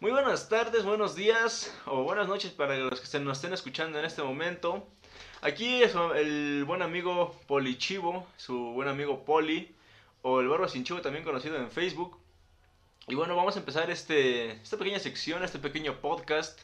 Muy buenas tardes, buenos días o buenas noches para los que se nos estén escuchando en este momento. Aquí es el buen amigo Poli Chivo, su buen amigo Poli, o el Barba Sin Chivo también conocido en Facebook. Y bueno, vamos a empezar este, esta pequeña sección, este pequeño podcast.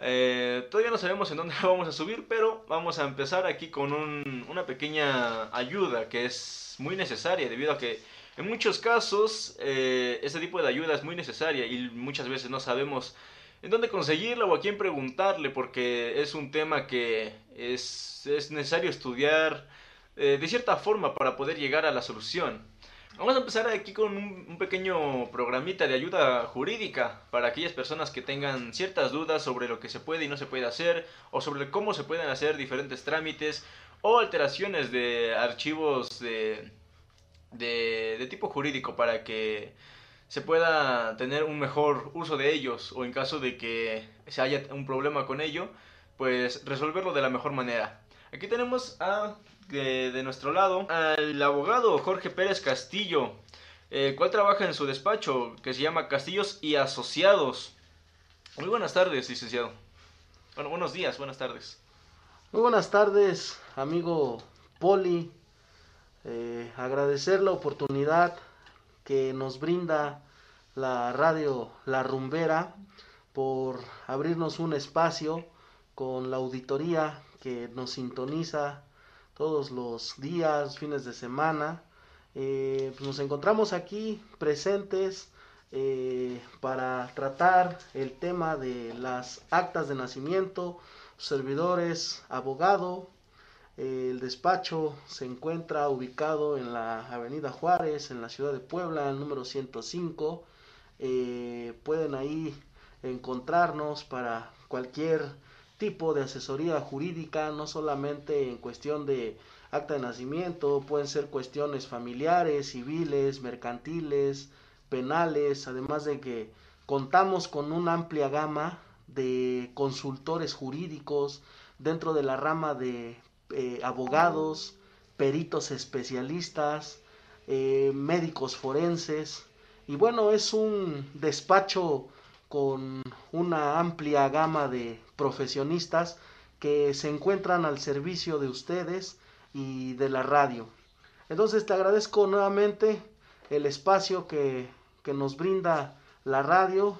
Eh, todavía no sabemos en dónde vamos a subir, pero vamos a empezar aquí con un, una pequeña ayuda que es muy necesaria debido a que en muchos casos, eh, este tipo de ayuda es muy necesaria y muchas veces no sabemos en dónde conseguirla o a quién preguntarle porque es un tema que es, es necesario estudiar eh, de cierta forma para poder llegar a la solución. Vamos a empezar aquí con un, un, pequeño programita de ayuda jurídica para aquellas personas que tengan ciertas dudas sobre lo que se puede y no se puede hacer o sobre cómo se pueden hacer diferentes trámites o alteraciones de archivos de de, tipo jurídico para que se pueda tener un mejor uso de ellos o en caso de que se haya un problema con ello, pues resolverlo de la mejor manera. Aquí tenemos a, de, nuestro lado al abogado Jorge Pérez Castillo, el cual trabaja en su despacho que se llama Castillos y Asociados. Muy buenas tardes, licenciado. Bueno, buenos días, buenas tardes. Muy buenas tardes, amigo Poli, eh, agradecer la oportunidad que nos brinda la radio La Rumbera por abrirnos un espacio con la auditoría que nos sintoniza todos los días, fines de semana. Eh, pues nos encontramos aquí presentes eh, para tratar el tema de las actas de nacimiento, servidores, abogado, el despacho se encuentra ubicado en la Avenida Juárez, en la ciudad de Puebla, número 105. Eh, pueden ahí encontrarnos para cualquier tipo de asesoría jurídica, no solamente en cuestión de acta de nacimiento, pueden ser cuestiones familiares, civiles, mercantiles, penales, además de que contamos con una amplia gama de consultores jurídicos dentro de la rama de eh, abogados, peritos especialistas, eh, médicos forenses. Y bueno, es un despacho con una amplia gama de profesionistas que se encuentran al servicio de ustedes y de la radio. Entonces te agradezco nuevamente el espacio que, que nos brinda la radio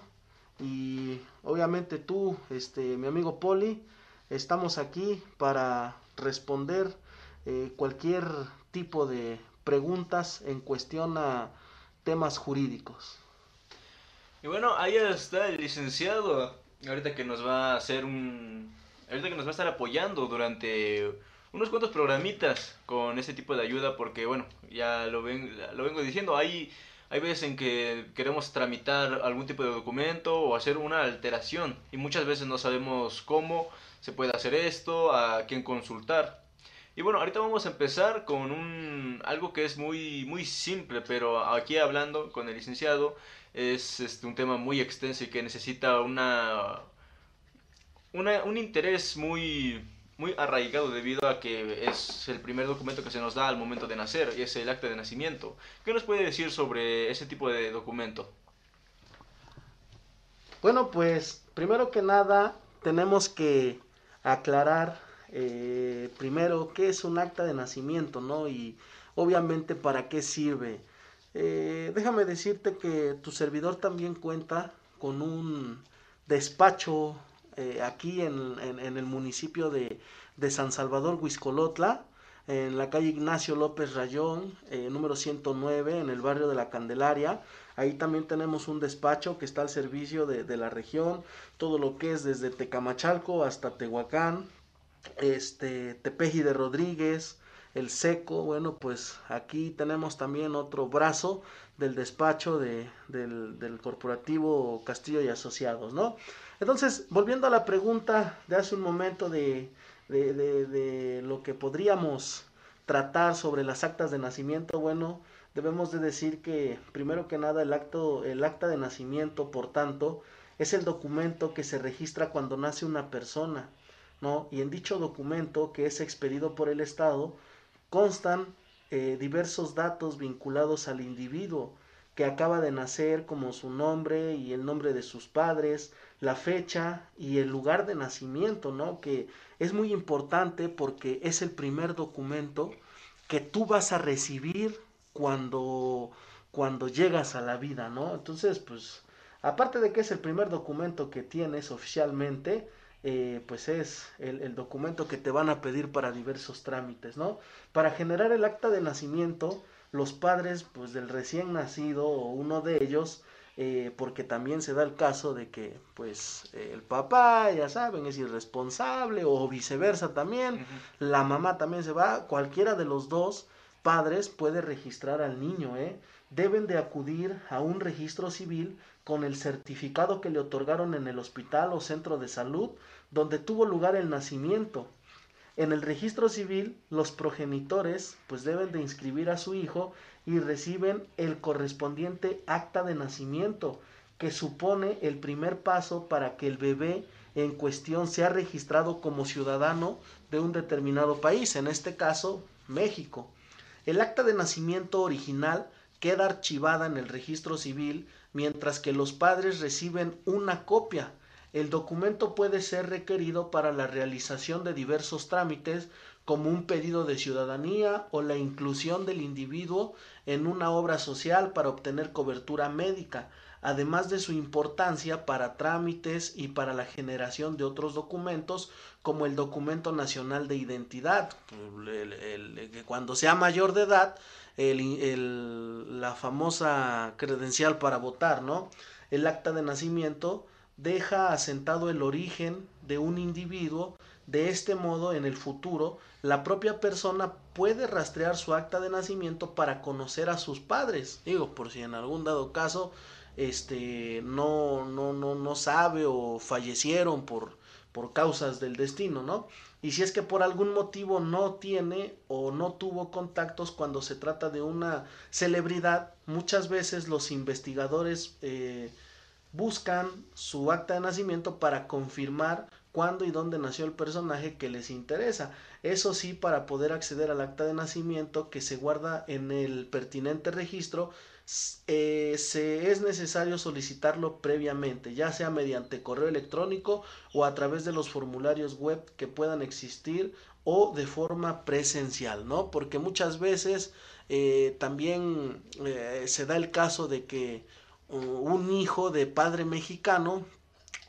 y obviamente tú, este, mi amigo Poli, estamos aquí para responder eh, cualquier tipo de preguntas en cuestión a temas jurídicos. Y bueno, ahí está el licenciado, ahorita que nos va a hacer un... ahorita que nos va a estar apoyando durante unos cuantos programitas con ese tipo de ayuda, porque bueno, ya lo, ven, lo vengo diciendo, hay, hay veces en que queremos tramitar algún tipo de documento o hacer una alteración y muchas veces no sabemos cómo se puede hacer esto, a quién consultar. Y bueno, ahorita vamos a empezar con un, algo que es muy, muy simple, pero aquí hablando con el licenciado es este, un tema muy extenso y que necesita una, una, un interés muy, muy arraigado debido a que es el primer documento que se nos da al momento de nacer y es el acta de nacimiento. ¿Qué nos puede decir sobre ese tipo de documento? Bueno, pues primero que nada tenemos que aclarar eh, primero qué es un acta de nacimiento, ¿no? Y obviamente para qué sirve. Eh, déjame decirte que tu servidor también cuenta con un despacho eh, aquí en, el municipio de, de, San Salvador, Huizcolotla, en la calle Ignacio López Rayón, número 109, en el barrio de la Candelaria. Ahí también tenemos un despacho que está al servicio de, la región, todo lo que es desde Tecamachalco hasta Tehuacán, este, Tepeji de Rodríguez, el Seco, bueno, pues aquí tenemos también otro brazo del despacho de, del, corporativo Castillo y Asociados, ¿no? Entonces, volviendo a la pregunta de hace un momento de, lo que podríamos tratar sobre las actas de nacimiento, bueno, debemos de decir que primero que nada el acto el acta de nacimiento por tanto es el documento que se registra cuando nace una persona no y en dicho documento que es expedido por el estado constan eh, diversos datos vinculados al individuo que acaba de nacer, como su nombre y el nombre de sus padres, la fecha y el lugar de nacimiento, ¿no? Que es muy importante porque es el primer documento que tú vas a recibir cuando, cuando llegas a la vida, ¿no? Entonces, pues, aparte de que es el primer documento que tienes oficialmente, eh, pues es el, el, documento que te van a pedir para diversos trámites, ¿no? Para generar el acta de nacimiento, los padres, pues del recién nacido o uno de ellos, eh, porque también se da el caso de que, pues, el papá, ya saben, es irresponsable o viceversa también, la mamá también se va, cualquiera de los dos padres puede registrar al niño, ¿eh? Deben de acudir a un registro civil con el certificado que le otorgaron en el hospital o centro de salud donde tuvo lugar el nacimiento. En el registro civil, los progenitores pues deben de inscribir a su hijo y reciben el correspondiente acta de nacimiento, que supone el primer paso para que el bebé en cuestión sea registrado como ciudadano de un determinado país, en este caso México. El acta de nacimiento original queda archivada en el registro civil mientras que los padres reciben una copia. El documento puede ser requerido para la realización de diversos trámites como un pedido de ciudadanía o la inclusión del individuo en una obra social para obtener cobertura médica, además de su importancia para trámites y para la generación de otros documentos como el documento nacional de identidad, que cuando sea mayor de edad, el, la famosa credencial para votar, ¿no? El acta de nacimiento deja asentado el origen de un individuo, de este modo en el futuro la propia persona puede rastrear su acta de nacimiento para conocer a sus padres, digo, por si en algún dado caso este no no no no sabe o fallecieron por por causas del destino, ¿no? Y si es que por algún motivo no tiene o no tuvo contactos cuando se trata de una celebridad, muchas veces los investigadores eh, buscan su acta de nacimiento para confirmar cuándo y dónde nació el personaje que les interesa. Eso sí, para poder acceder al acta de nacimiento que se guarda en el pertinente registro, eh, se es necesario solicitarlo previamente, ya sea mediante correo electrónico o a través de los formularios web que puedan existir o de forma presencial, ¿no? Porque muchas veces eh, también eh, se da el caso de que un hijo de padre mexicano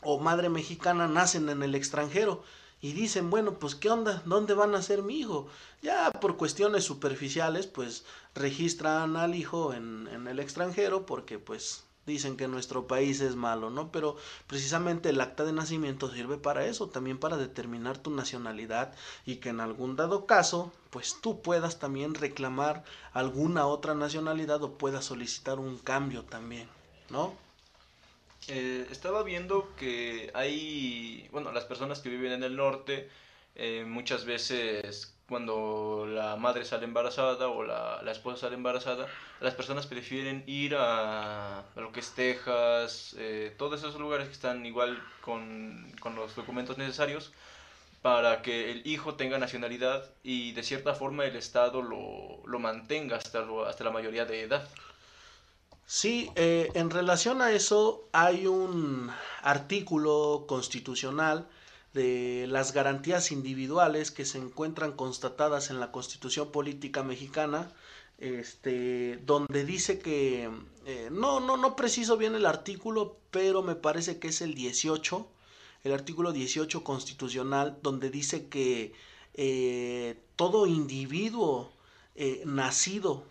o madre mexicana nacen en el extranjero y dicen, bueno, pues ¿qué onda? ¿Dónde van a ser mi hijo? Ya por cuestiones superficiales, pues registran al hijo en, en el extranjero porque pues dicen que nuestro país es malo, ¿no? Pero precisamente el acta de nacimiento sirve para eso, también para determinar tu nacionalidad y que en algún dado caso, pues tú puedas también reclamar alguna otra nacionalidad o puedas solicitar un cambio también, ¿no? Eh, estaba viendo que hay, bueno, las personas que viven en el norte, eh, muchas veces cuando la madre sale embarazada o la, la, esposa sale embarazada, las personas prefieren ir a, lo que es Texas, eh, todos esos lugares que están igual con, con los documentos necesarios para que el hijo tenga nacionalidad y de cierta forma el Estado lo, lo mantenga hasta, lo, hasta la mayoría de edad. Sí, eh, en relación a eso hay un artículo constitucional de las garantías individuales que se encuentran constatadas en la Constitución Política Mexicana, este, donde dice que eh, no, no, no preciso bien el artículo, pero me parece que es el 18, el artículo 18 constitucional, donde dice que eh, todo individuo nacido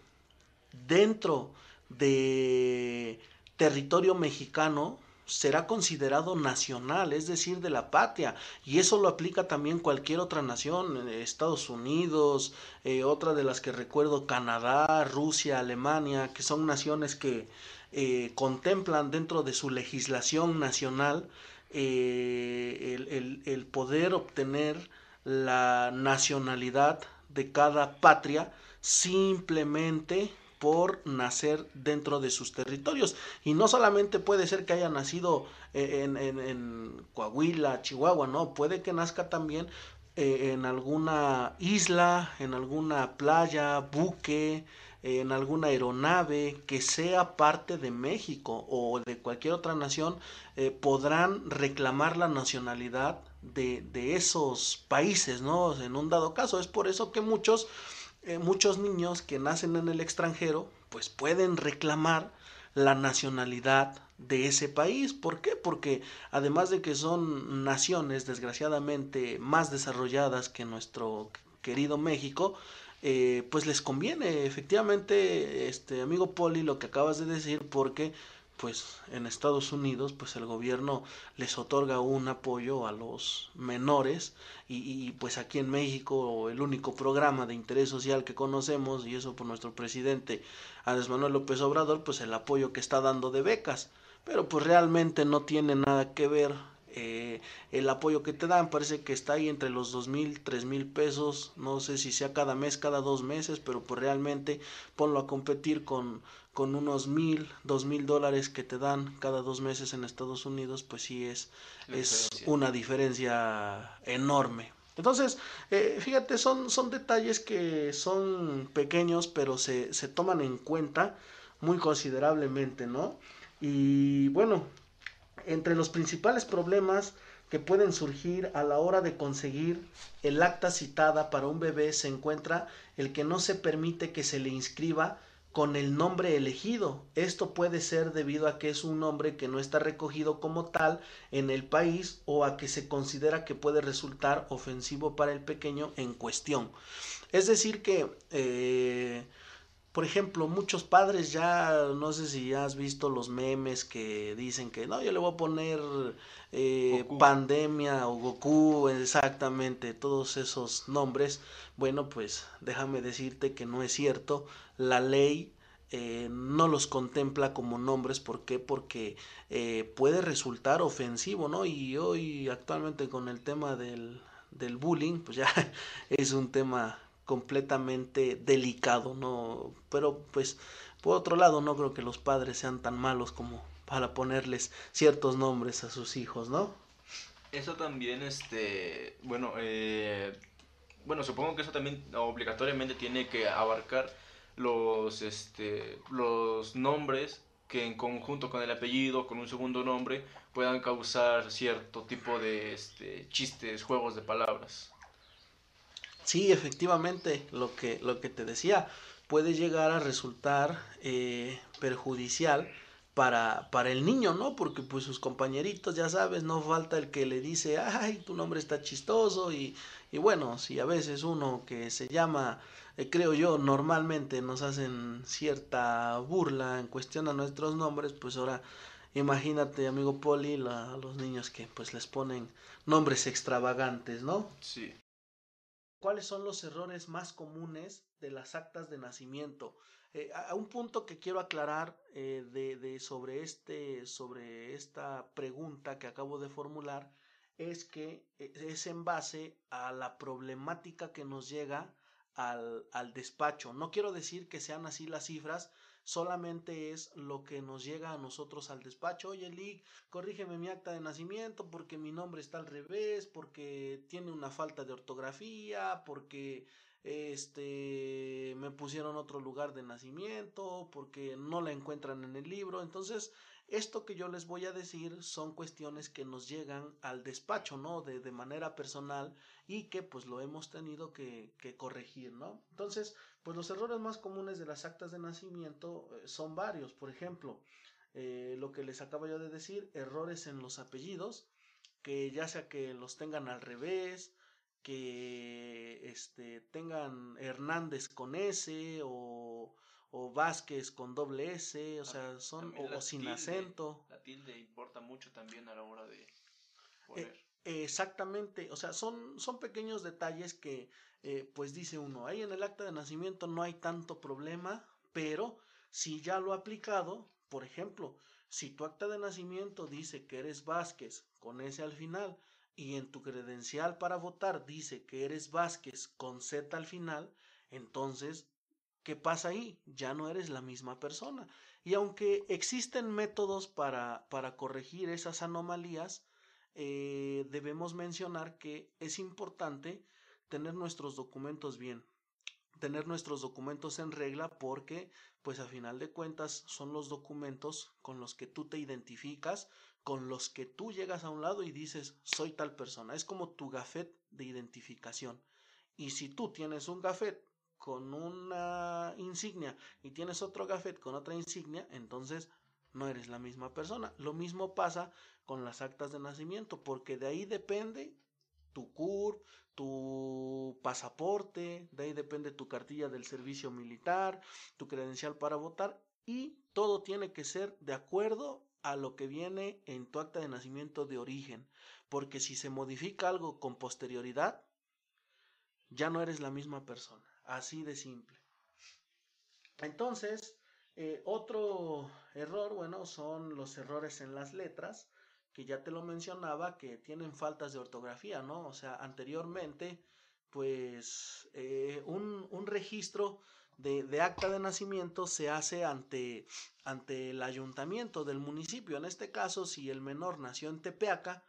dentro de territorio mexicano será considerado nacional, es decir, de la patria, y eso lo aplica también cualquier otra nación, eh, Estados Unidos, eh, otra de las que recuerdo, Canadá, Rusia, Alemania, que son naciones que eh, contemplan dentro de su legislación nacional el poder obtener la nacionalidad de cada patria simplemente por nacer dentro de sus territorios. Y no solamente puede ser que haya nacido en, en, Coahuila, Chihuahua, no, puede que nazca también eh, en alguna isla, en alguna playa, buque, en alguna aeronave que sea parte de México o de cualquier otra nación, eh, podrán reclamar la nacionalidad de, de, esos países, ¿no? En un dado caso. Es por eso que muchos, eh, muchos niños que nacen en el extranjero, pues pueden reclamar la nacionalidad de ese país. ¿Por qué? Porque además de que son naciones desgraciadamente más desarrolladas que nuestro querido México, eh, pues les conviene efectivamente, este amigo Poli, lo que acabas de decir, porque pues en Estados Unidos pues el gobierno les otorga un apoyo a los menores y, pues aquí en México el único programa de interés social que conocemos y eso por nuestro presidente Andrés Manuel López Obrador pues el apoyo que está dando de becas. Pero pues realmente no tiene nada que ver eh, el apoyo que te dan parece que está ahí entre los dos mil, tres mil pesos, no sé si sea cada mes, cada dos meses, pero pues realmente ponlo a competir con, con unos mil, dos mil dólares que te dan cada dos meses en Estados Unidos, pues sí es, es una diferencia enorme. Entonces, eh, fíjate, son, son detalles que son pequeños, pero se, se toman en cuenta muy considerablemente, ¿no? Y bueno, entre los principales problemas que pueden surgir a la hora de conseguir el acta citada para un bebé se encuentra el que no se permite que se le inscriba con el nombre elegido. Esto puede ser debido a que es un nombre que no está recogido como tal en el país o a que se considera que puede resultar ofensivo para el pequeño en cuestión. Es decir que eh, por ejemplo, muchos padres ya, no sé si ya has visto los memes que dicen que no, yo le voy a poner eh, pandemia o Goku, exactamente, todos esos nombres. Bueno, pues déjame decirte que no es cierto. La ley eh, no los contempla como nombres. ¿Por qué? Porque eh, puede resultar ofensivo, ¿no? Y hoy actualmente con el tema del, del bullying, pues ya es un tema completamente delicado, ¿no? Pero pues por otro lado no creo que los padres sean tan malos como para ponerles ciertos nombres a sus hijos, ¿no? Eso también, este, bueno, eh, bueno, supongo que eso también obligatoriamente tiene que abarcar los, este, los nombres que en conjunto con el apellido, con un segundo nombre, puedan causar cierto tipo de este, chistes, juegos de palabras. Sí, efectivamente, lo que, lo que te decía, puede llegar a resultar eh, perjudicial para, para el niño, ¿no? Porque pues sus compañeritos, ya sabes, no falta el que le dice, ay, tu nombre está chistoso y, y bueno, si a veces uno que se llama, eh, creo yo, normalmente nos hacen cierta burla en cuestión a nuestros nombres, pues ahora imagínate, amigo Poli, a los niños que pues les ponen nombres extravagantes, ¿no? Sí. ¿Cuáles son los errores más comunes de las actas de nacimiento? Eh, a un punto que quiero aclarar eh, de, este, sobre esta pregunta que acabo de formular es que eh, es en base a la problemática que nos llega al despacho. No quiero decir que sean así las cifras, solamente es lo que nos llega a nosotros al despacho. Oye, Lick, corrígeme mi acta de nacimiento porque mi nombre está al revés, porque tiene una falta de ortografía, porque este me pusieron otro lugar de nacimiento, porque no la encuentran en el libro. Entonces, esto que yo les voy a decir son cuestiones que nos llegan al despacho, ¿no? De, de manera personal y que pues lo hemos tenido que, corregir, ¿no? Entonces, pues los errores más comunes de las actas de nacimiento eh, son varios. Por ejemplo, eh, lo que les acabo yo de decir, errores en los apellidos, que ya sea que los tengan al revés, que este, tengan Hernández con S o o Vázquez con doble S, o sea, son o, sin acento. La tilde importa mucho también a la hora de poner. exactamente, o sea, son, son pequeños detalles que, eh, pues dice uno, ahí en el acta de nacimiento no hay tanto problema, pero si ya lo ha aplicado, por ejemplo, si tu acta de nacimiento dice que eres Vázquez con S al final y en tu credencial para votar dice que eres Vázquez con Z al final, entonces ¿Qué pasa ahí? Ya no eres la misma persona. Y aunque existen métodos para, para corregir esas anomalías, eh, debemos mencionar que es importante tener nuestros documentos bien. tener nuestros documentos en regla porque pues a final de cuentas son los documentos con los que tú te identificas, con los que tú llegas a un lado y dices soy tal persona. Es como tu gafet de identificación. Y si tú tienes un gafet con una insignia y tienes otro gafet con otra insignia, entonces no eres la misma persona. Lo mismo pasa con las actas de nacimiento, porque de ahí depende tu CURP, tu pasaporte, de ahí depende tu cartilla del servicio militar, tu credencial para votar y todo tiene que ser de acuerdo a lo que viene en tu acta de nacimiento de origen, porque si se modifica algo con posterioridad, ya no eres la misma persona. Así de simple. Entonces, eh, otro error, bueno, son los errores en las letras, que ya te lo mencionaba, que tienen faltas de ortografía, ¿no? O sea, anteriormente, pues eh, un, un, registro de, de, acta de nacimiento se hace ante, ante el ayuntamiento del municipio. En este caso, si el menor nació en Tepeaca,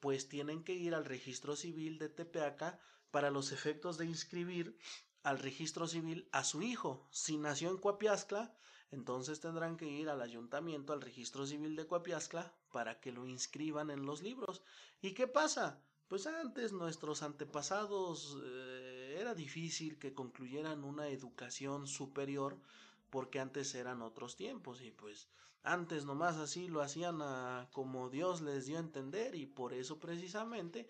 pues tienen que ir al registro civil de Tepeaca para los efectos de inscribir al registro civil a su hijo. Si nació en Coapiascla, entonces tendrán que ir al ayuntamiento, al registro civil de Coapiascla, para que lo inscriban en los libros. ¿Y qué pasa? Pues antes nuestros antepasados eh, era difícil que concluyeran una educación superior porque antes eran otros tiempos y pues antes nomás así lo hacían como Dios les dio a entender y por eso precisamente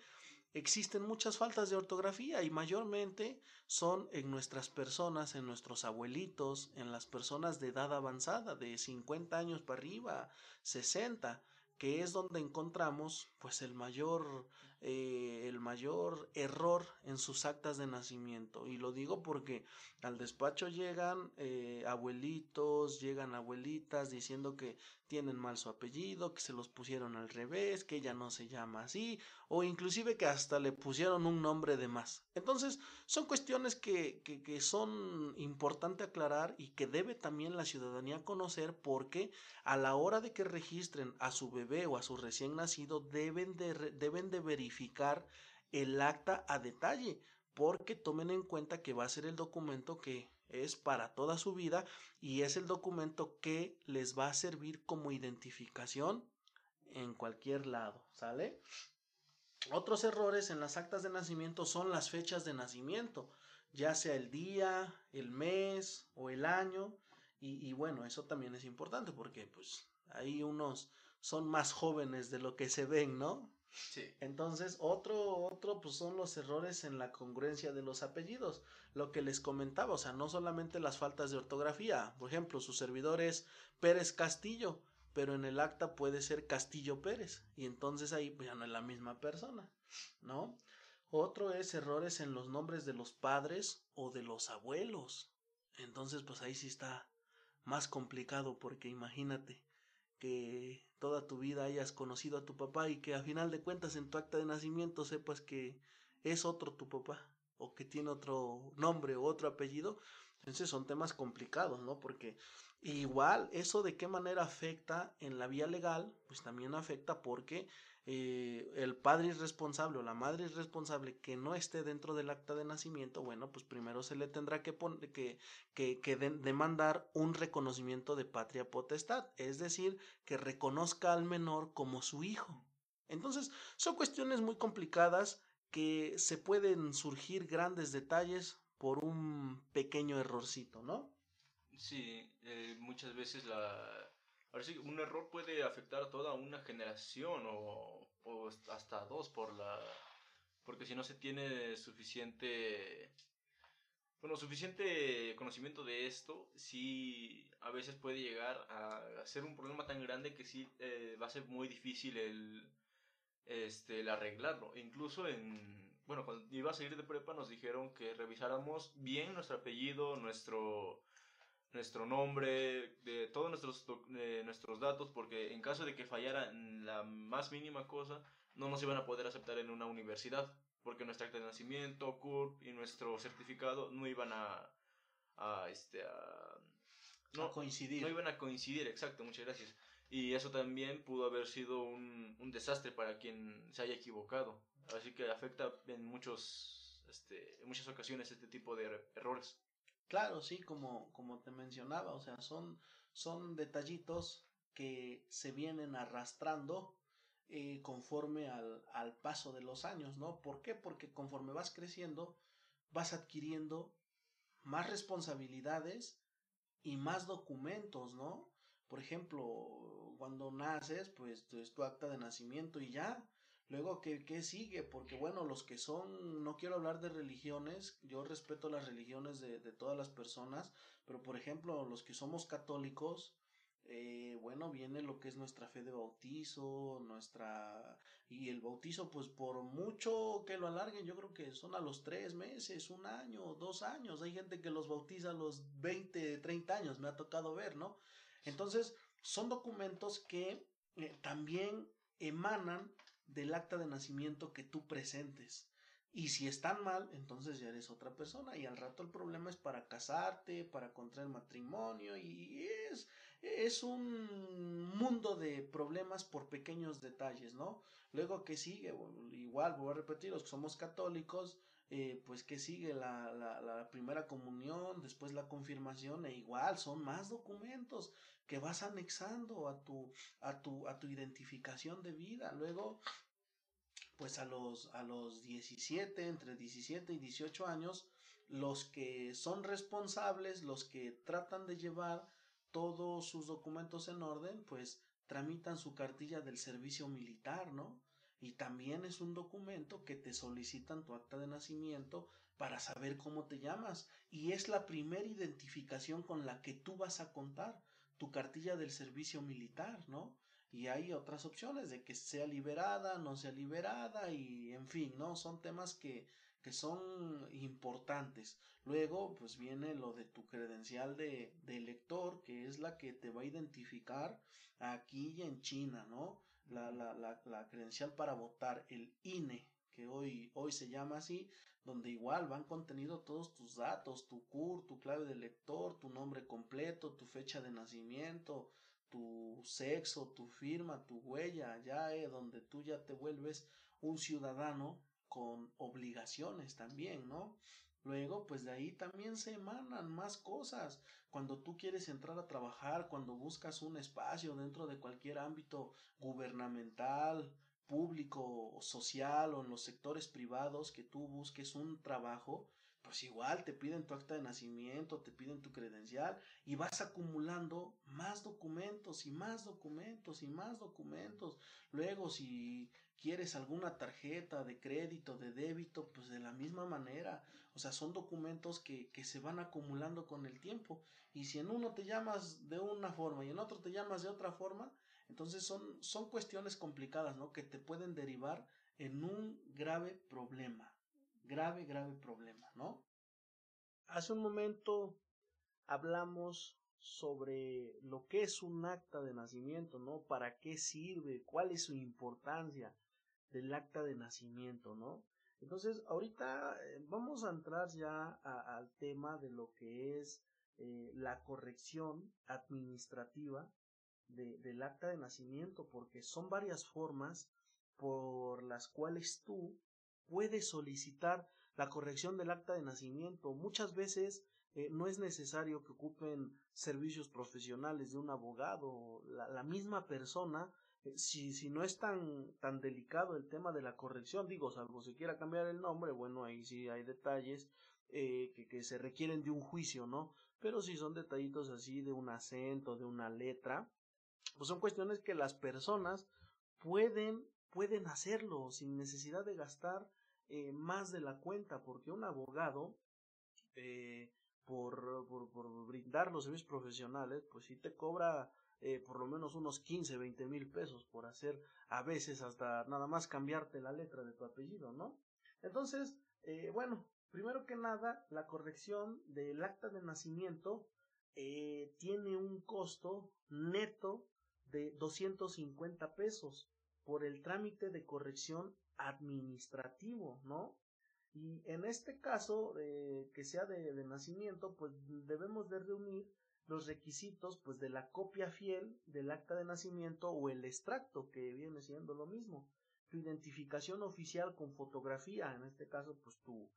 existen muchas faltas de ortografía y mayormente son en nuestras personas, en nuestros abuelitos, en las personas de edad avanzada, de 50 años para arriba, 60 que es donde encontramos pues el mayor eh, el mayor error en sus actas de nacimiento. Y lo digo porque al despacho llegan eh, abuelitos llegan abuelitas diciendo que tienen mal su apellido que se los pusieron al revés que ella no se llama así o inclusive que hasta le pusieron un nombre de más. Entonces son cuestiones que, que, son importante aclarar y que debe también la ciudadanía conocer porque a la hora de que registren a su bebé o a su recién nacido deben de, deben de verificar el acta a detalle porque tomen en cuenta que va a ser el documento que es para toda su vida y es el documento que les va a servir como identificación en cualquier lado, ¿sale? Otros errores en las actas de nacimiento son las fechas de nacimiento, ya sea el día, el mes o el año. Y, y bueno, eso también es importante porque pues hay unos, son más jóvenes de lo que se ven, ¿no? Sí. Entonces, otro, otro, pues son los errores en la congruencia de los apellidos. Lo que les comentaba, o sea, no solamente las faltas de ortografía. Por ejemplo, su servidor es Pérez Castillo, pero en el acta puede ser Castillo Pérez. Y entonces ahí pues, ya no es la misma persona, ¿no? Otro es errores en los nombres de los padres o de los abuelos. Entonces, pues ahí sí está más complicado porque imagínate que toda tu vida hayas conocido a tu papá y que a final de cuentas en tu acta de nacimiento sepas que es otro tu papá o que tiene otro nombre o otro apellido, entonces son temas complicados, ¿no? Porque igual eso de qué manera afecta en la vía legal, pues también afecta porque eh, el padre es responsable o la madre es responsable que no esté dentro del acta de nacimiento, bueno, pues primero se le tendrá que, que, que, que demandar un reconocimiento de patria potestad, es decir, que reconozca al menor como su hijo. Entonces, son cuestiones muy complicadas que se pueden surgir grandes detalles por un pequeño errorcito, ¿no? Sí, eh, muchas veces la... Ahora sí, un error puede afectar a toda una generación o, o hasta dos por la... Porque si no se tiene suficiente... Bueno, suficiente conocimiento de esto, sí a veces puede llegar a ser un problema tan grande que sí eh, va a ser muy difícil el, este, el arreglarlo. Incluso en, bueno, cuando iba a salir de prepa nos dijeron que revisáramos bien nuestro apellido, nuestro, nuestro nombre, de todos nuestros, nuestros datos, porque en caso de que fallara la más mínima cosa, no nos iban a poder aceptar en una universidad, porque nuestra acta de nacimiento, CURP y nuestro certificado no iban a, a este, a, no, a coincidir. No iban a coincidir, exacto, muchas gracias. Y eso también pudo haber sido un, un, desastre para quien se haya equivocado. Así que afecta en, muchos, este, en muchas ocasiones este tipo de errores. Claro, sí, como, como te mencionaba, o sea, son, son detallitos que se vienen arrastrando eh, conforme al, al paso de los años, ¿no? ¿Por qué? Porque conforme vas creciendo, vas adquiriendo más responsabilidades y más documentos, ¿no? Por ejemplo, cuando naces, pues es tu acta de nacimiento y ya. Luego, ¿qué, ¿qué, sigue? Porque bueno, los que son, no quiero hablar de religiones, yo respeto las religiones de, de todas las personas, pero por ejemplo, los que somos católicos, eh, bueno, viene lo que es nuestra fe de bautizo, nuestra... Y el bautizo, pues por mucho que lo alarguen, yo creo que son a los tres meses, un año, dos años. Hay gente que los bautiza a los 20, 30 años, me ha tocado ver, ¿no? Entonces, son documentos que eh, también emanan del acta de nacimiento que tú presentes. Y si están mal, entonces ya eres otra persona y al rato el problema es para casarte, para contraer matrimonio y es, es un mundo de problemas por pequeños detalles, ¿no? Luego que sigue, igual voy a repetir, los somos católicos, eh, pues que sigue la, la, la primera comunión, después la confirmación e igual son más documentos que vas anexando a tu, a tu, a tu identificación de vida. Luego pues a los, a los 17, entre 17 y 18 años, los que son responsables, los que tratan de llevar todos sus documentos en orden, pues tramitan su cartilla del servicio militar, ¿no? Y también es un documento que te solicitan tu acta de nacimiento para saber cómo te llamas. Y es la primera identificación con la que tú vas a contar, tu cartilla del servicio militar, ¿no? y hay otras opciones de que sea liberada, no sea liberada y en fin, ¿no? Son temas que, que son importantes. Luego, pues viene lo de tu credencial de, de elector, que es la que te va a identificar aquí en China, ¿no? La, la, la, la credencial para votar, el INE, que hoy, hoy se llama así, donde igual van contenido todos tus datos, tu CUR, tu clave de lector, tu nombre completo, tu fecha de nacimiento, tu sexo, tu firma, tu huella, ya es donde tú ya te vuelves un ciudadano con obligaciones también, ¿no? Luego, pues de ahí también se emanan más cosas. Cuando tú quieres entrar a trabajar, cuando buscas un espacio dentro de cualquier ámbito gubernamental, público social o en los sectores privados que tú busques un trabajo, pues igual te piden tu acta de nacimiento, te piden tu credencial y vas acumulando más documentos y más documentos y más documentos. Luego, si quieres alguna tarjeta de crédito, de débito, pues de la misma manera. O sea, son documentos que, que se van acumulando con el tiempo. Y si en uno te llamas de una forma y en otro te llamas de otra forma, entonces son, son cuestiones complicadas, ¿no? Que te pueden derivar en un grave problema grave, grave problema, ¿no? Hace un momento hablamos sobre lo que es un acta de nacimiento, ¿no? ¿Para qué sirve? ¿Cuál es su importancia del acta de nacimiento, ¿no? Entonces, ahorita eh, vamos a entrar ya al tema de lo que es eh, la corrección administrativa de, del acta de nacimiento, porque son varias formas por las cuales tú puede solicitar la corrección del acta de nacimiento. Muchas veces eh, no es necesario que ocupen servicios profesionales de un abogado, la, la misma persona, eh, si, si no es tan, tan delicado el tema de la corrección, digo, salvo se quiera cambiar el nombre, bueno, ahí sí hay detalles eh, que, que se requieren de un juicio, ¿no? Pero si son detallitos así de un acento, de una letra, pues son cuestiones que las personas pueden, pueden hacerlo sin necesidad de gastar eh, más de la cuenta, porque un abogado, eh, por, por, brindar los servicios profesionales, pues sí te cobra eh, por lo menos unos 15, 20 mil pesos por hacer a veces hasta nada más cambiarte la letra de tu apellido, ¿no? Entonces, bueno, primero que nada, la corrección del acta de nacimiento tiene un costo neto de 250 pesos por el trámite de corrección administrativo, ¿no? Y en este caso, eh, que sea de, nacimiento, pues debemos de reunir los requisitos pues de la copia fiel del acta de nacimiento o el extracto, que viene siendo lo mismo. Tu identificación oficial con fotografía, en este caso pues tu,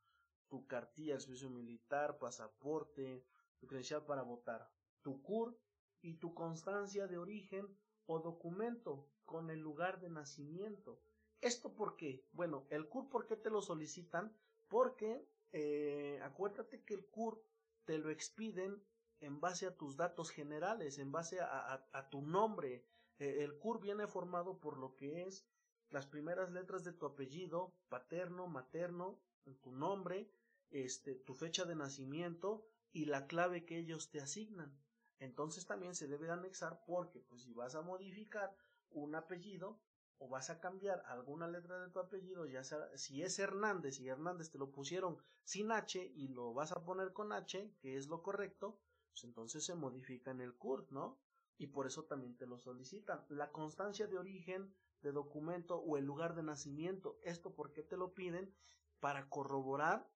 tu cartilla de servicio militar, pasaporte, tu credencial para votar, tu CUR y tu constancia de origen o documento con el lugar de nacimiento. ¿Esto por qué? Bueno, el CUR, ¿por qué te lo solicitan? Porque eh, acuérdate que el CUR te lo expiden en base a tus datos generales, en base a, tu nombre. Eh, el CUR viene formado por lo que es las primeras letras de tu apellido, paterno, materno, tu nombre, este, tu fecha de nacimiento y la clave que ellos te asignan. Entonces también se debe anexar porque pues si vas a modificar un apellido o vas a cambiar alguna letra de tu apellido, ya sea si es Hernández y Hernández te lo pusieron sin H y lo vas a poner con H, que es lo correcto, pues entonces se modifica en el CURT, ¿no? Y por eso también te lo solicitan. La constancia de origen de documento o el lugar de nacimiento, ¿esto por qué te lo piden? Para corroborar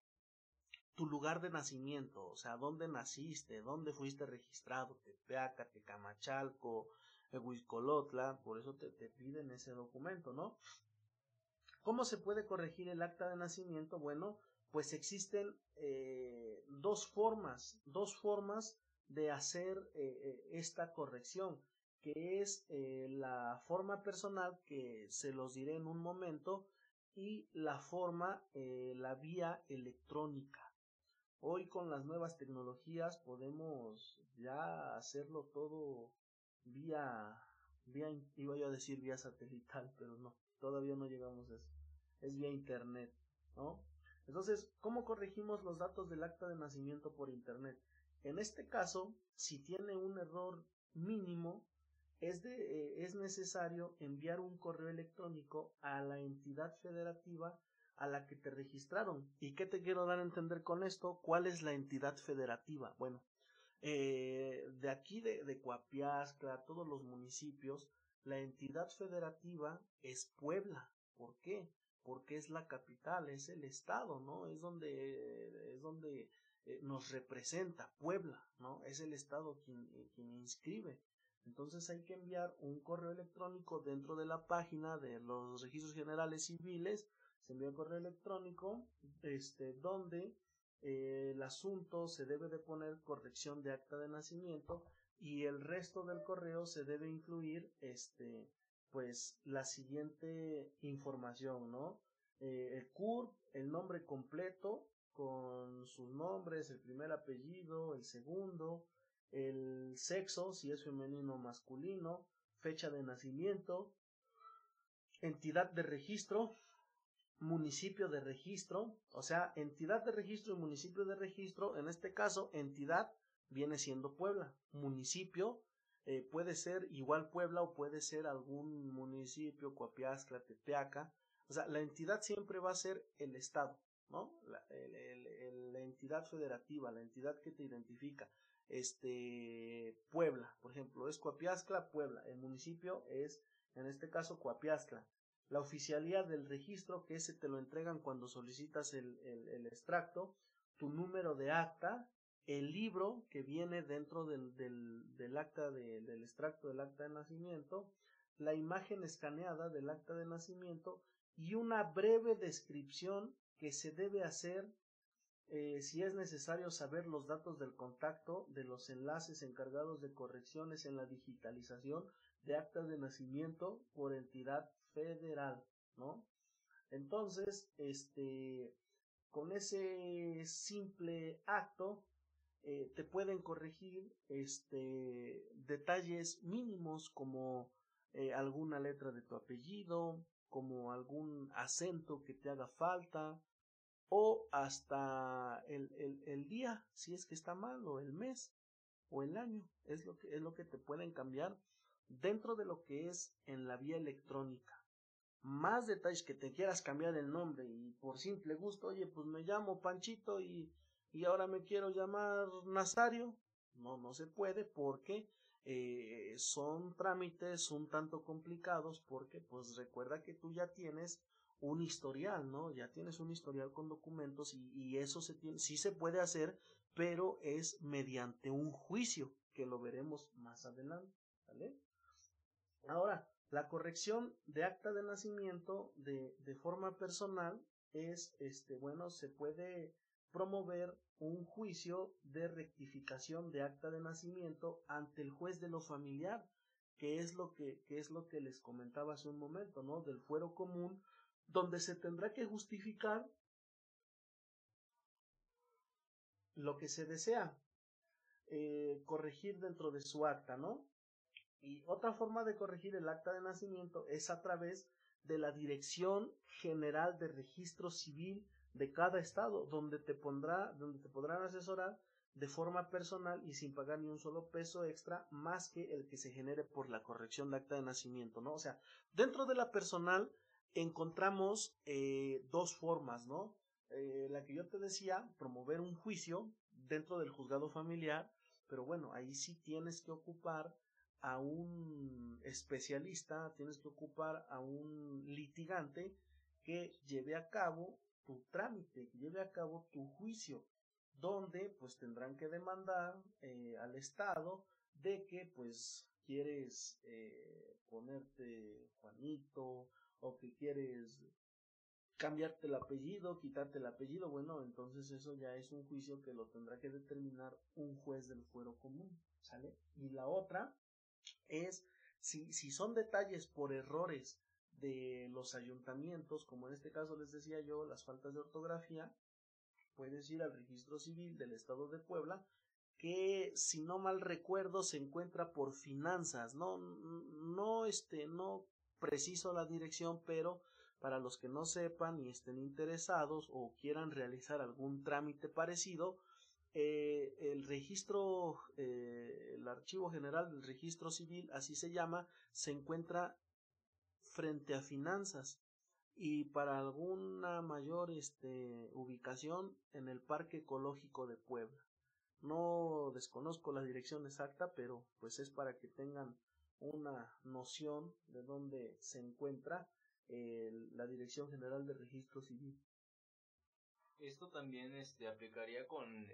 tu lugar de nacimiento, o sea, dónde naciste, dónde fuiste registrado, Tepeaca, Tecamachalco, Huizcolotla, por eso te, piden ese documento, ¿no? ¿Cómo se puede corregir el acta de nacimiento? Bueno, pues existen eh, dos formas, dos formas de hacer eh, eh, esta corrección, que es la forma personal, que se los diré en un momento, y la forma, la vía electrónica. Hoy con las nuevas tecnologías podemos ya hacerlo todo vía, vía, iba yo a decir vía satelital, pero no, todavía no llegamos a eso. Es vía internet, ¿no? Entonces, ¿cómo corregimos los datos del acta de nacimiento por internet? En este caso, si tiene un error mínimo, es, de, eh, es necesario enviar un correo electrónico a la entidad federativa a la que te registraron. ¿Y qué te quiero dar a entender con esto? ¿Cuál es la entidad federativa? Bueno, eh, de aquí de, de Coapiasca, todos los municipios, la entidad federativa es Puebla. ¿Por qué? Porque es la capital, es el estado, ¿no? Es donde, es donde eh, nos representa Puebla, ¿no? Es el estado quien, eh, quien inscribe. Entonces hay que enviar un correo electrónico dentro de la página de los registros generales civiles se envía un correo electrónico este, donde eh, el asunto se debe de poner corrección de acta de nacimiento y el resto del correo se debe incluir este pues la siguiente información no eh, el CURP el nombre completo con sus nombres el primer apellido el segundo el sexo si es femenino o masculino fecha de nacimiento entidad de registro municipio de registro, o sea, entidad de registro y municipio de registro, en este caso, entidad viene siendo Puebla, municipio eh, puede ser igual Puebla o puede ser algún municipio, Coapiascla, Tepeaca, o sea, la entidad siempre va a ser el Estado, ¿no? La, la entidad federativa, la entidad que te identifica, este, Puebla, por ejemplo, es Coapiascla, Puebla, el municipio es, en este caso, Coapiascla, la oficialía del registro, que ese te lo entregan cuando solicitas el, el, extracto, tu número de acta, el libro que viene dentro del, del, del acta de, del extracto del acta de nacimiento, la imagen escaneada del acta de nacimiento y una breve descripción que se debe hacer eh, si es necesario saber los datos del contacto de los enlaces encargados de correcciones en la digitalización de actas de nacimiento por entidad federal, ¿no? Entonces, este, con ese simple acto, eh, te pueden corregir este, detalles mínimos como eh, alguna letra de tu apellido, como algún acento que te haga falta, o hasta el, el, el, día, si es que está mal, o el mes, o el año, es lo que, es lo que te pueden cambiar dentro de lo que es en la vía electrónica. Más detalles que te quieras cambiar el nombre y por simple gusto, oye, pues me llamo Panchito y, y ahora me quiero llamar Nazario. No, no se puede porque eh, son trámites un tanto complicados porque pues recuerda que tú ya tienes un historial, ¿no? Ya tienes un historial con documentos y, y eso se tiene, sí se puede hacer, pero es mediante un juicio que lo veremos más adelante, ¿vale? Ahora, la corrección de acta de nacimiento de, de forma personal es, este, bueno, se puede promover un juicio de rectificación de acta de nacimiento ante el juez de lo familiar, que es lo que, que es lo que les comentaba hace un momento, ¿no? Del fuero común, donde se tendrá que justificar lo que se desea eh, corregir dentro de su acta, ¿no? Y otra forma de corregir el acta de nacimiento es a través de la Dirección General de Registro Civil de cada estado, donde te pondrá, donde te podrán asesorar de forma personal y sin pagar ni un solo peso extra más que el que se genere por la corrección de acta de nacimiento, ¿no? O sea, dentro de la personal encontramos eh, dos formas, ¿no? Eh, la que yo te decía, promover un juicio dentro del juzgado familiar, pero bueno, ahí sí tienes que ocupar a un especialista, tienes que ocupar a un litigante que lleve a cabo tu trámite, que lleve a cabo tu juicio, donde pues tendrán que demandar eh, al Estado de que pues quieres eh, ponerte Juanito o que quieres cambiarte el apellido, quitarte el apellido, bueno, entonces eso ya es un juicio que lo tendrá que determinar un juez del fuero común, ¿sale? Y la otra es si, si son detalles por errores de los ayuntamientos, como en este caso les decía yo, las faltas de ortografía, puedes ir al registro civil del estado de Puebla, que si no mal recuerdo se encuentra por finanzas, no, no, este, no preciso la dirección, pero para los que no sepan y estén interesados o quieran realizar algún trámite parecido, eh, el registro, eh, el archivo general del registro civil, así se llama, se encuentra frente a finanzas y para alguna mayor este, ubicación en el Parque Ecológico de Puebla. No desconozco la dirección exacta, pero pues es para que tengan una noción de dónde se encuentra la Dirección General de Registro Civil. Esto también este, aplicaría con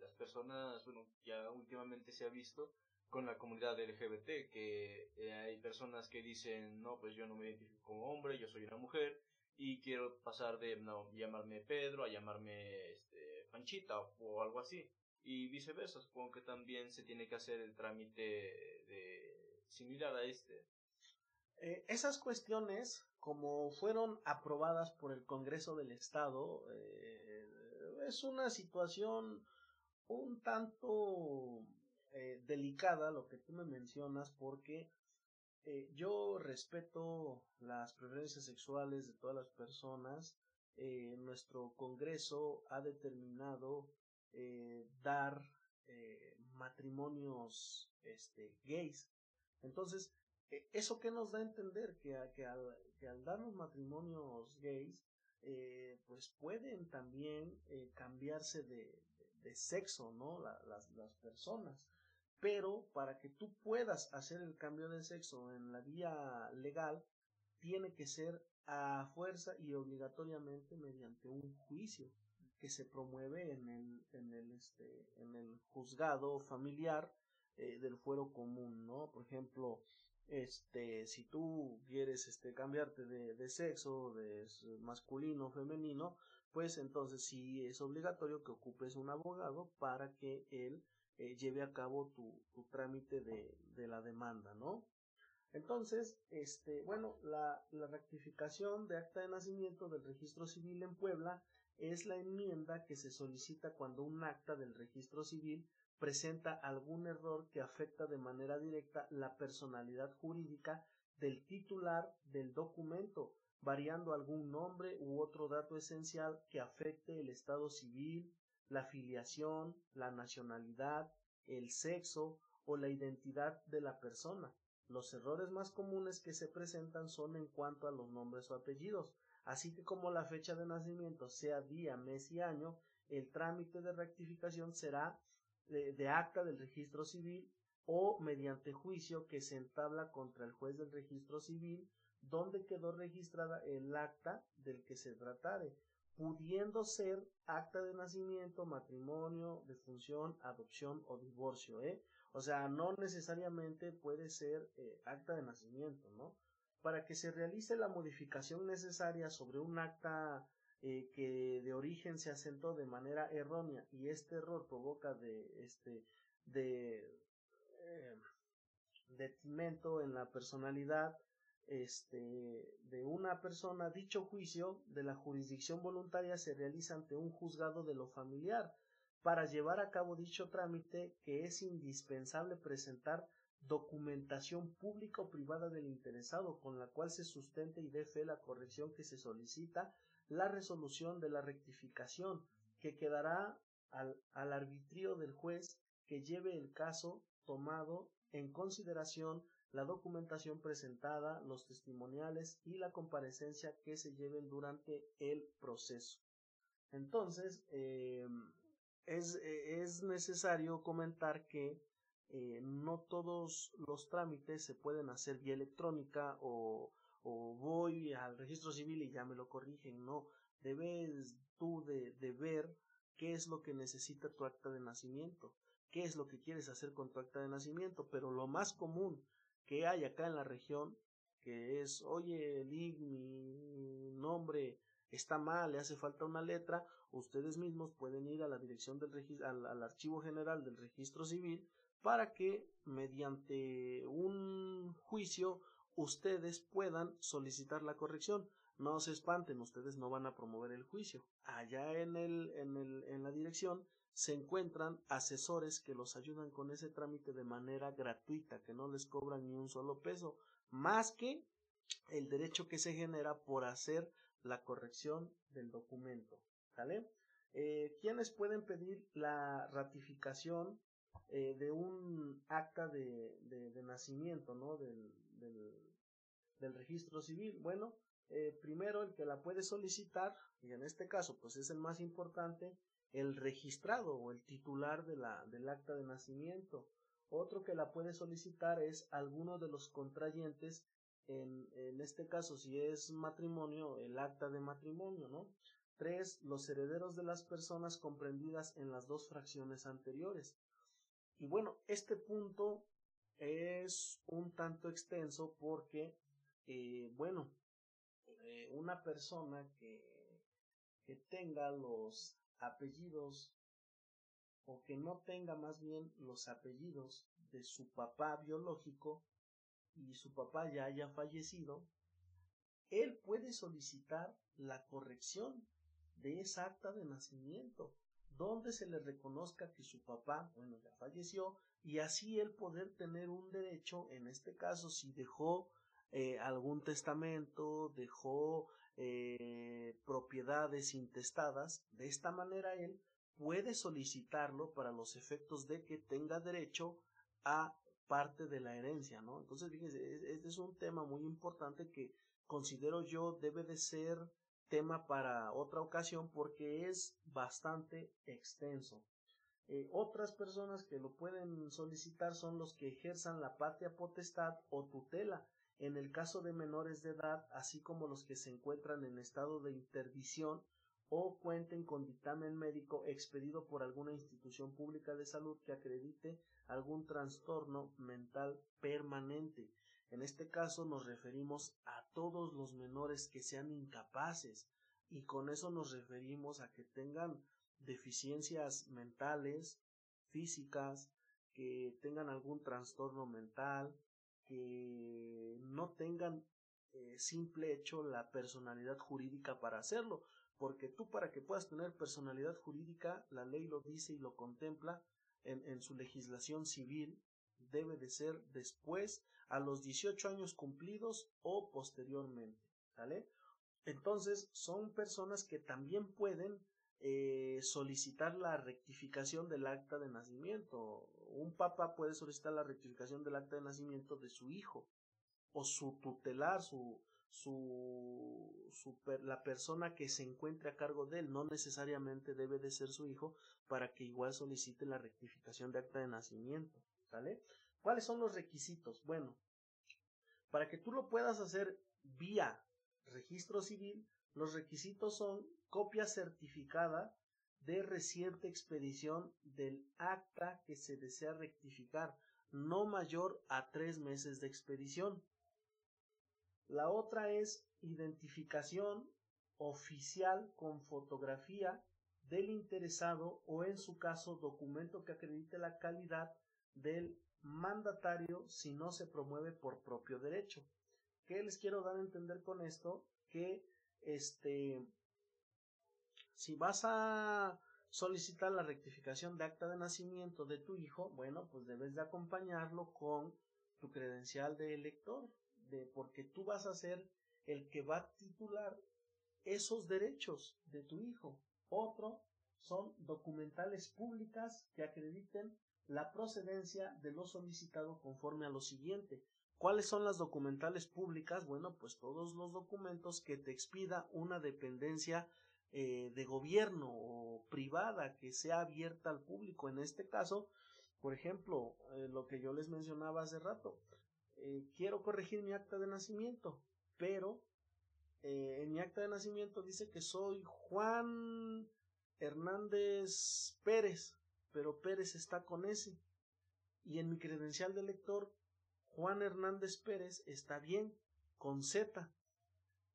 las personas, bueno, ya últimamente se ha visto con la comunidad LGBT, que eh, hay personas que dicen, no, pues yo no me identifico como hombre, yo soy una mujer, y quiero pasar de no, llamarme Pedro a llamarme este, Panchita o, algo así. Y viceversa, supongo que también se tiene que hacer el trámite de, similar a este. Eh, esas cuestiones, como fueron aprobadas por el Congreso del Estado, eh, es una situación un tanto eh, delicada lo que tú me mencionas porque yo respeto las preferencias sexuales de todas las personas. nuestro Congreso ha determinado dar matrimonios este, gays. Entonces, eh, ¿Eso qué nos da a entender? Que, que, al, que al darnos matrimonios gays, eh, pues pueden también eh, cambiarse de, de, sexo, ¿no? las, las personas. Pero para que tú puedas hacer el cambio de sexo en la vía legal, tiene que ser a fuerza y obligatoriamente mediante un juicio que se promueve en el, en el, este, en el juzgado familiar del fuero común, ¿no? Por ejemplo, este, si tú quieres este, cambiarte de, de sexo, de masculino o femenino, pues entonces sí es obligatorio que ocupes un abogado para que él eh, lleve a cabo tu, tu trámite de, de, la demanda, ¿no? Entonces, este, bueno, la, la rectificación de acta de nacimiento del registro civil en Puebla es la enmienda que se solicita cuando un acta del registro civil presenta algún error que afecta de manera directa la personalidad jurídica del titular del documento, variando algún nombre u otro dato esencial que afecte el estado civil, la filiación, la nacionalidad, el sexo o la identidad de la persona. Los errores más comunes que se presentan son en cuanto a los nombres o apellidos, así que como la fecha de nacimiento sea día, mes y año, el trámite de rectificación será de, acta del registro civil o mediante juicio que se entabla contra el juez del registro civil donde quedó registrada el acta del que se tratare, pudiendo ser acta de nacimiento, matrimonio, defunción, adopción o divorcio, ¿eh? O sea, no necesariamente puede ser eh, acta de nacimiento, ¿no? Para que se realice la modificación necesaria sobre un acta eh, que de origen se asentó de manera errónea y este error provoca de este de eh, detrimento en la personalidad este, de una persona, dicho juicio de la jurisdicción voluntaria se realiza ante un juzgado de lo familiar. Para llevar a cabo dicho trámite, que es indispensable presentar documentación pública o privada del interesado, con la cual se sustente y dé fe la corrección que se solicita, la resolución de la rectificación, que quedará al, al arbitrio del juez que lleve el caso tomado en consideración la documentación presentada, los testimoniales y la comparecencia que se lleven durante el proceso. Entonces, eh, es, es, necesario comentar que eh, no todos los trámites se pueden hacer vía electrónica o, o, voy al registro civil y ya me lo corrigen, no, debes tú de, de ver qué es lo que necesita tu acta de nacimiento, qué es lo que quieres hacer con tu acta de nacimiento, pero lo más común que hay acá en la región, que es, oye, Lig, mi nombre está mal, le hace falta una letra, ustedes mismos pueden ir a la dirección del al, al archivo general del registro civil para que mediante un juicio ustedes puedan solicitar la corrección. No se espanten, ustedes no van a promover el juicio. Allá en el, en el, en la dirección se encuentran asesores que los ayudan con ese trámite de manera gratuita, que no les cobran ni un solo peso, más que el derecho que se genera por hacer la corrección del documento. Eh, ¿Quiénes pueden pedir la ratificación eh, de un acta de, de, nacimiento, ¿no? Del, del, registro civil. Bueno, eh, primero el que la puede solicitar, y en este caso pues es el más importante, el registrado o el titular de la, del acta de nacimiento. Otro que la puede solicitar es alguno de los contrayentes, en, en este caso si es matrimonio, el acta de matrimonio, ¿no? Tres, los herederos de las personas comprendidas en las dos fracciones anteriores. Y bueno, este punto es un tanto extenso porque, eh, bueno, eh, una persona que, que tenga los apellidos o que no tenga más bien los apellidos de su papá biológico y su papá ya haya fallecido, él puede solicitar la corrección de esa acta de nacimiento, donde se le reconozca que su papá, bueno, ya falleció, y así él poder tener un derecho, en este caso, si dejó eh, algún testamento, dejó eh, propiedades intestadas, de esta manera él puede solicitarlo para los efectos de que tenga derecho a parte de la herencia, ¿no? Entonces, fíjense, este es un tema muy importante que considero yo debe de ser tema para otra ocasión porque es bastante extenso. Eh, otras personas que lo pueden solicitar son los que ejerzan la patria potestad o tutela en el caso de menores de edad, así como los que se encuentran en estado de interdicción o cuenten con dictamen médico expedido por alguna institución pública de salud que acredite algún trastorno mental permanente. En este caso nos referimos a todos los menores que sean incapaces y con eso nos referimos a que tengan deficiencias mentales, físicas, que tengan algún trastorno mental, que no tengan eh, simple hecho la personalidad jurídica para hacerlo, porque tú para que puedas tener personalidad jurídica, la ley lo dice y lo contempla en, en su legislación civil, debe de ser después a los 18 años cumplidos o posteriormente. Entonces son personas que también pueden eh, solicitar la rectificación del acta de nacimiento. Un papá puede solicitar la rectificación del acta de nacimiento de su hijo o su tutelar, su, su, la persona que se encuentre a cargo de él. No necesariamente debe de ser su hijo para que igual solicite la rectificación de acta de nacimiento. ¿Cuáles son los requisitos? Bueno, para que tú lo puedas hacer vía registro civil, los requisitos son copia certificada de reciente expedición del acta que se desea rectificar, no mayor a tres meses de expedición. La otra es identificación oficial con fotografía del interesado o en su caso documento que acredite la calidad del mandatario si no se promueve por propio derecho. ¿Qué les quiero dar a entender con esto? Que este si vas a solicitar la rectificación de acta de nacimiento de tu hijo, bueno, pues debes de acompañarlo con tu credencial de elector, de porque tú vas a ser el que va a titular esos derechos de tu hijo. Otro son documentales públicas que acrediten la procedencia de lo solicitado conforme a lo siguiente. ¿Cuáles son las documentales públicas? Bueno, pues todos los documentos que te expida una dependencia eh, de gobierno o privada que sea abierta al público. En este caso, por ejemplo, eh, lo que yo les mencionaba hace rato, eh, quiero corregir mi acta de nacimiento, pero en mi acta de nacimiento dice que soy Juan Hernández Pérez, pero Pérez está con S. Y en mi credencial de lector, Juan Hernández Pérez está bien, con Z.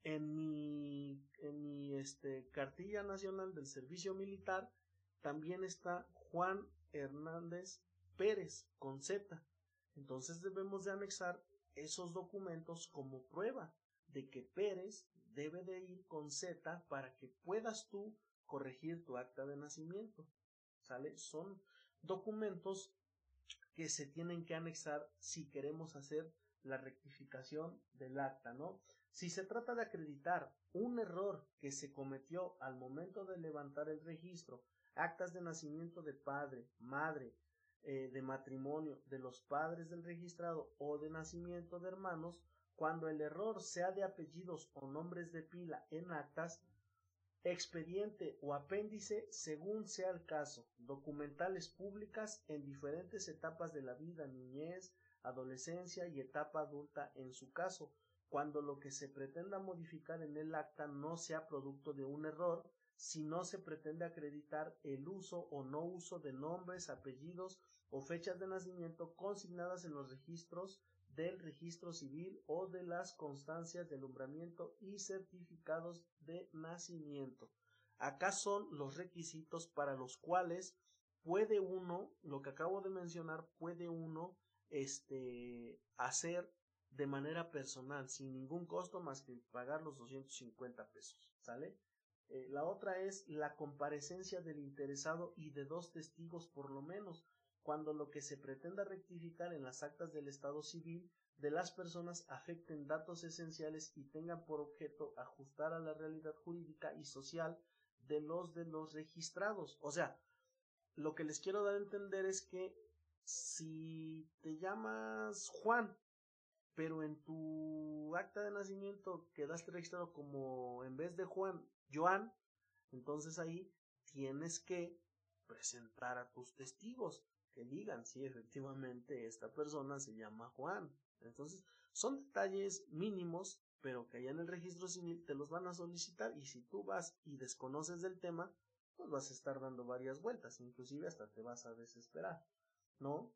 En mi, en mi este, cartilla nacional del servicio militar también está Juan Hernández Pérez con Z. Entonces debemos de anexar esos documentos como prueba de que Pérez debe de ir con Z para que puedas tú corregir tu acta de nacimiento. ¿Sale? Son documentos que se tienen que anexar si queremos hacer la rectificación del acta, ¿no? Si se trata de acreditar un error que se cometió al momento de levantar el registro, actas de nacimiento de padre, madre, eh, de matrimonio de los padres del registrado o de nacimiento de hermanos, cuando el error sea de apellidos o nombres de pila en actas, expediente o apéndice según sea el caso, documentales públicas en diferentes etapas de la vida, niñez, adolescencia y etapa adulta. En su caso, cuando lo que se pretenda modificar en el acta no sea producto de un error, si no se pretende acreditar el uso o no uso de nombres, apellidos o fechas de nacimiento consignadas en los registros del registro civil o de las constancias de alumbramiento y certificados de nacimiento. Acá son los requisitos para los cuales puede uno, lo que acabo de mencionar, puede uno este, hacer de manera personal, sin ningún costo más que pagar los 250 pesos, ¿sale? Eh, la otra es la comparecencia del interesado y de dos testigos por lo menos, cuando lo que se pretenda rectificar en las actas del Estado civil de las personas afecten datos esenciales y tengan por objeto ajustar a la realidad jurídica y social de los de los registrados. O sea, lo que les quiero dar a entender es que si te llamas Juan, pero en tu acta de nacimiento quedaste registrado como en vez de Juan, Joan, entonces ahí tienes que presentar a tus testigos que digan si efectivamente esta persona se llama Juan. Entonces, son detalles mínimos, pero que allá en el registro civil te los van a solicitar y si tú vas y desconoces del tema, pues vas a estar dando varias vueltas, inclusive hasta te vas a desesperar. ¿no?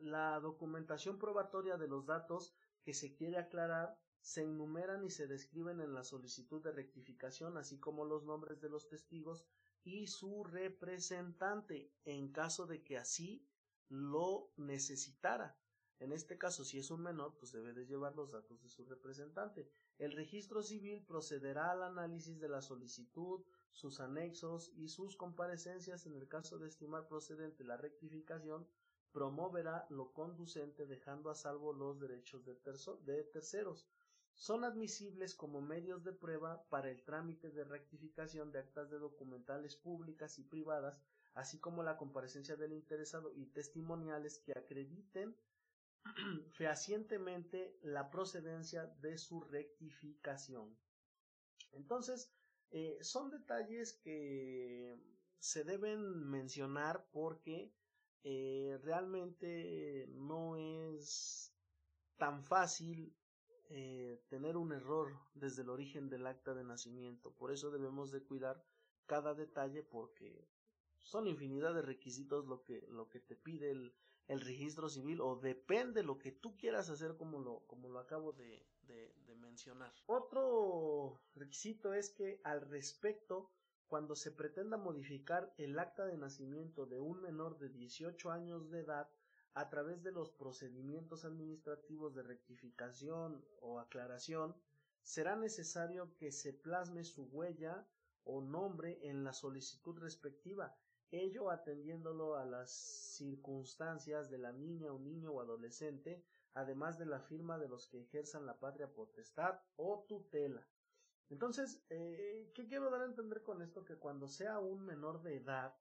La documentación probatoria de los datos que se quiere aclarar se enumeran y se describen en la solicitud de rectificación, así como los nombres de los testigos y su representante, en caso de que así lo necesitara. En este caso, si es un menor, pues debe de llevar los datos de su representante. El registro civil procederá al análisis de la solicitud, sus anexos y sus comparecencias en el caso de estimar procedente la rectificación promoverá lo conducente dejando a salvo los derechos de, terceros. Son admisibles como medios de prueba para el trámite de rectificación de actas de documentales públicas y privadas, así como la comparecencia del interesado y testimoniales que acrediten fehacientemente la procedencia de su rectificación. Entonces, eh, son detalles que se deben mencionar porque eh, realmente no es tan fácil eh, tener un error desde el origen del acta de nacimiento. Por eso debemos de cuidar cada detalle porque son infinidad de requisitos lo que, lo que te pide el, el registro civil o depende lo que tú quieras hacer como lo, como lo acabo de, de mencionar. Otro requisito es que al respecto, cuando se pretenda modificar el acta de nacimiento de un menor de 18 años de edad, a través de los procedimientos administrativos de rectificación o aclaración, será necesario que se plasme su huella o nombre en la solicitud respectiva, ello atendiéndolo a las circunstancias de la niña o niño o adolescente, además de la firma de los que ejerzan la patria potestad o tutela. Entonces, eh, ¿qué quiero dar a entender con esto? Que cuando sea un menor de edad,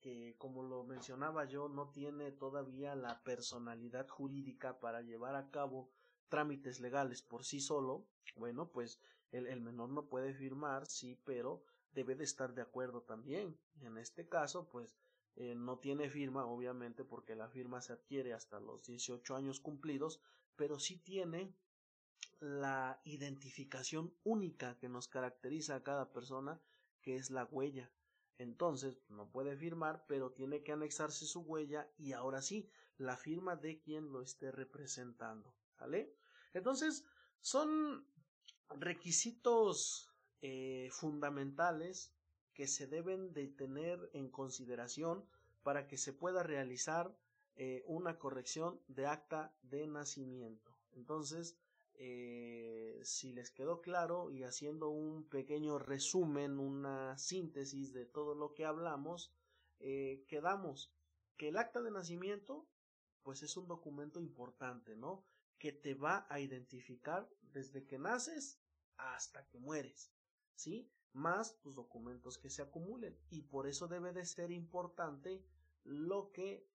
que como lo mencionaba yo, no tiene todavía la personalidad jurídica para llevar a cabo trámites legales por sí solo, bueno, pues el, menor no puede firmar, sí, pero debe de estar de acuerdo también. En este caso, pues eh, no tiene firma, obviamente, porque la firma se adquiere hasta los 18 años cumplidos, pero sí tiene la identificación única que nos caracteriza a cada persona, que es la huella. Entonces, no puede firmar, pero tiene que anexarse su huella y ahora sí, la firma de quien lo esté representando. ¿Vale? Entonces, son requisitos eh, fundamentales que se deben de tener en consideración para que se pueda realizar eh, una corrección de acta de nacimiento. Entonces, eh, si les quedó claro y haciendo un pequeño resumen, una síntesis de todo lo que hablamos, quedamos que el acta de nacimiento pues es un documento importante, ¿no? Que te va a identificar desde que naces hasta que mueres. ¿sí? Más tus documentos que se acumulen. Y por eso debe de ser importante lo que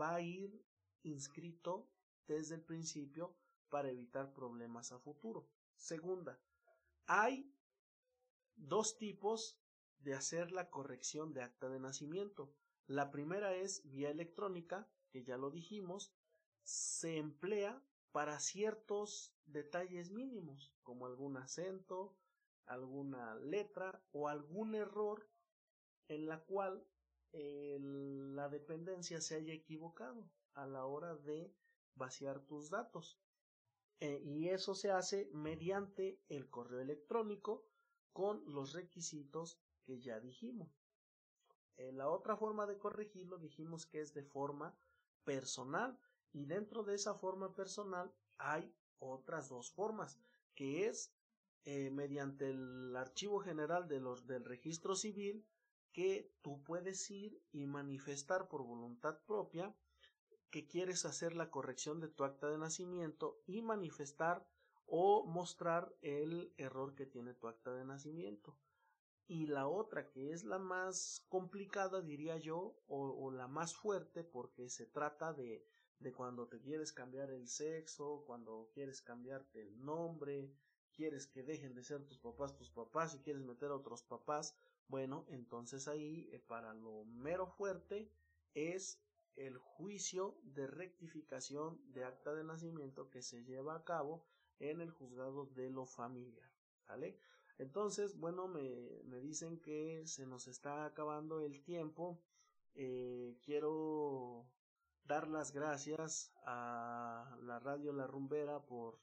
va a ir inscrito desde el principio para evitar problemas a futuro. Segunda, hay dos tipos de hacer la corrección de acta de nacimiento. La primera es vía electrónica, que ya lo dijimos, se emplea para ciertos detalles mínimos, como algún acento, alguna letra o algún error en la cual la dependencia se haya equivocado a la hora de vaciar tus datos. Eh, y eso se hace mediante el correo electrónico con los requisitos que ya dijimos. Eh, la otra forma de corregirlo dijimos que es de forma personal y dentro de esa forma personal hay otras dos formas que es eh, mediante el archivo general de los, del registro civil que tú puedes ir y manifestar por voluntad propia que quieres hacer la corrección de tu acta de nacimiento y manifestar o mostrar el error que tiene tu acta de nacimiento. Y la otra, que es la más complicada, diría yo, o, la más fuerte, porque se trata de, de cuando te quieres cambiar el sexo, cuando quieres cambiarte el nombre, quieres que dejen de ser tus papás tus papás y quieres meter a otros papás, bueno, entonces ahí eh, para lo mero fuerte es el juicio de rectificación de acta de nacimiento que se lleva a cabo en el juzgado de lo familiar. ¿Vale? Entonces, bueno, me, me dicen que se nos está acabando el tiempo. Eh, quiero dar las gracias a la radio La Rumbera por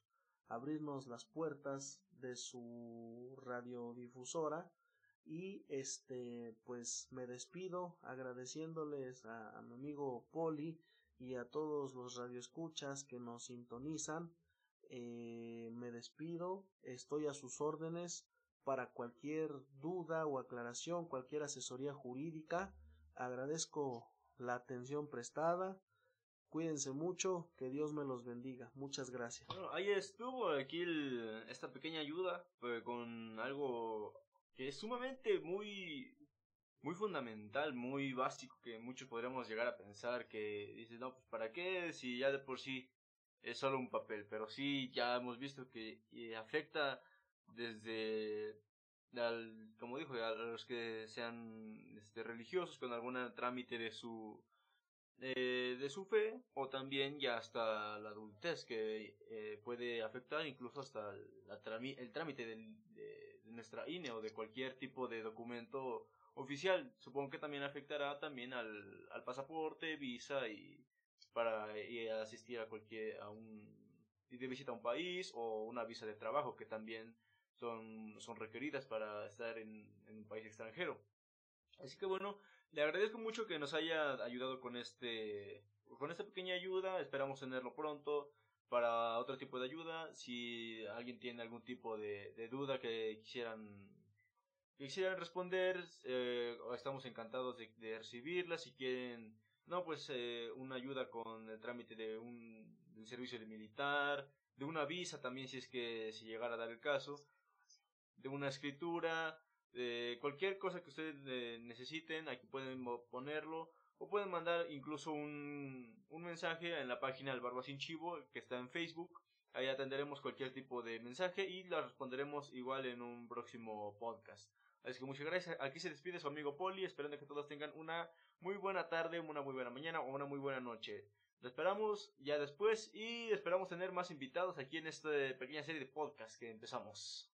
abrirnos las puertas de su radiodifusora y este pues me despido agradeciéndoles a, mi amigo Poli y a todos los radioescuchas que nos sintonizan eh, me despido estoy a sus órdenes para cualquier duda o aclaración cualquier asesoría jurídica agradezco la atención prestada Cuídense mucho, que Dios me los bendiga. Muchas gracias. Ahí estuvo aquí esta pequeña ayuda pues, con algo que es sumamente muy muy fundamental, muy básico que muchos podríamos llegar a pensar que dices, no, pues para qué si ya de por sí es solo un papel, pero sí ya hemos visto que afecta desde al, como dijo, a los que sean este, religiosos con algún trámite de su eh, de su fe o también ya hasta la adultez que eh, puede afectar incluso hasta el trámite de, nuestra INE o de cualquier tipo de documento oficial. Supongo que también afectará también al, al pasaporte, visa y para a asistir a cualquier a un de visita a un país o una visa de trabajo que también son, son requeridas para estar en, en un país extranjero. Así que bueno, le agradezco mucho que nos haya ayudado con este con esta pequeña ayuda, esperamos tenerlo pronto para otro tipo de ayuda. Si alguien tiene algún tipo de, de duda que quisieran, quisieran responder, eh, estamos encantados de, de, recibirla. Si quieren, no, pues eh, una ayuda con el trámite de un del servicio de militar, de una visa también si es que si llegara a dar el caso, de una escritura, de cualquier cosa que ustedes eh, necesiten, aquí pueden ponerlo o pueden mandar incluso un, un mensaje en la página del Barba Sin Chivo que está en Facebook. Ahí atenderemos cualquier tipo de mensaje y la responderemos igual en un próximo podcast. Así que muchas gracias. Aquí se despide su amigo Poli, esperando que todos tengan una muy buena tarde, una muy buena mañana o una muy buena noche. Lo esperamos ya después y esperamos tener más invitados aquí en esta pequeña serie de podcast que empezamos.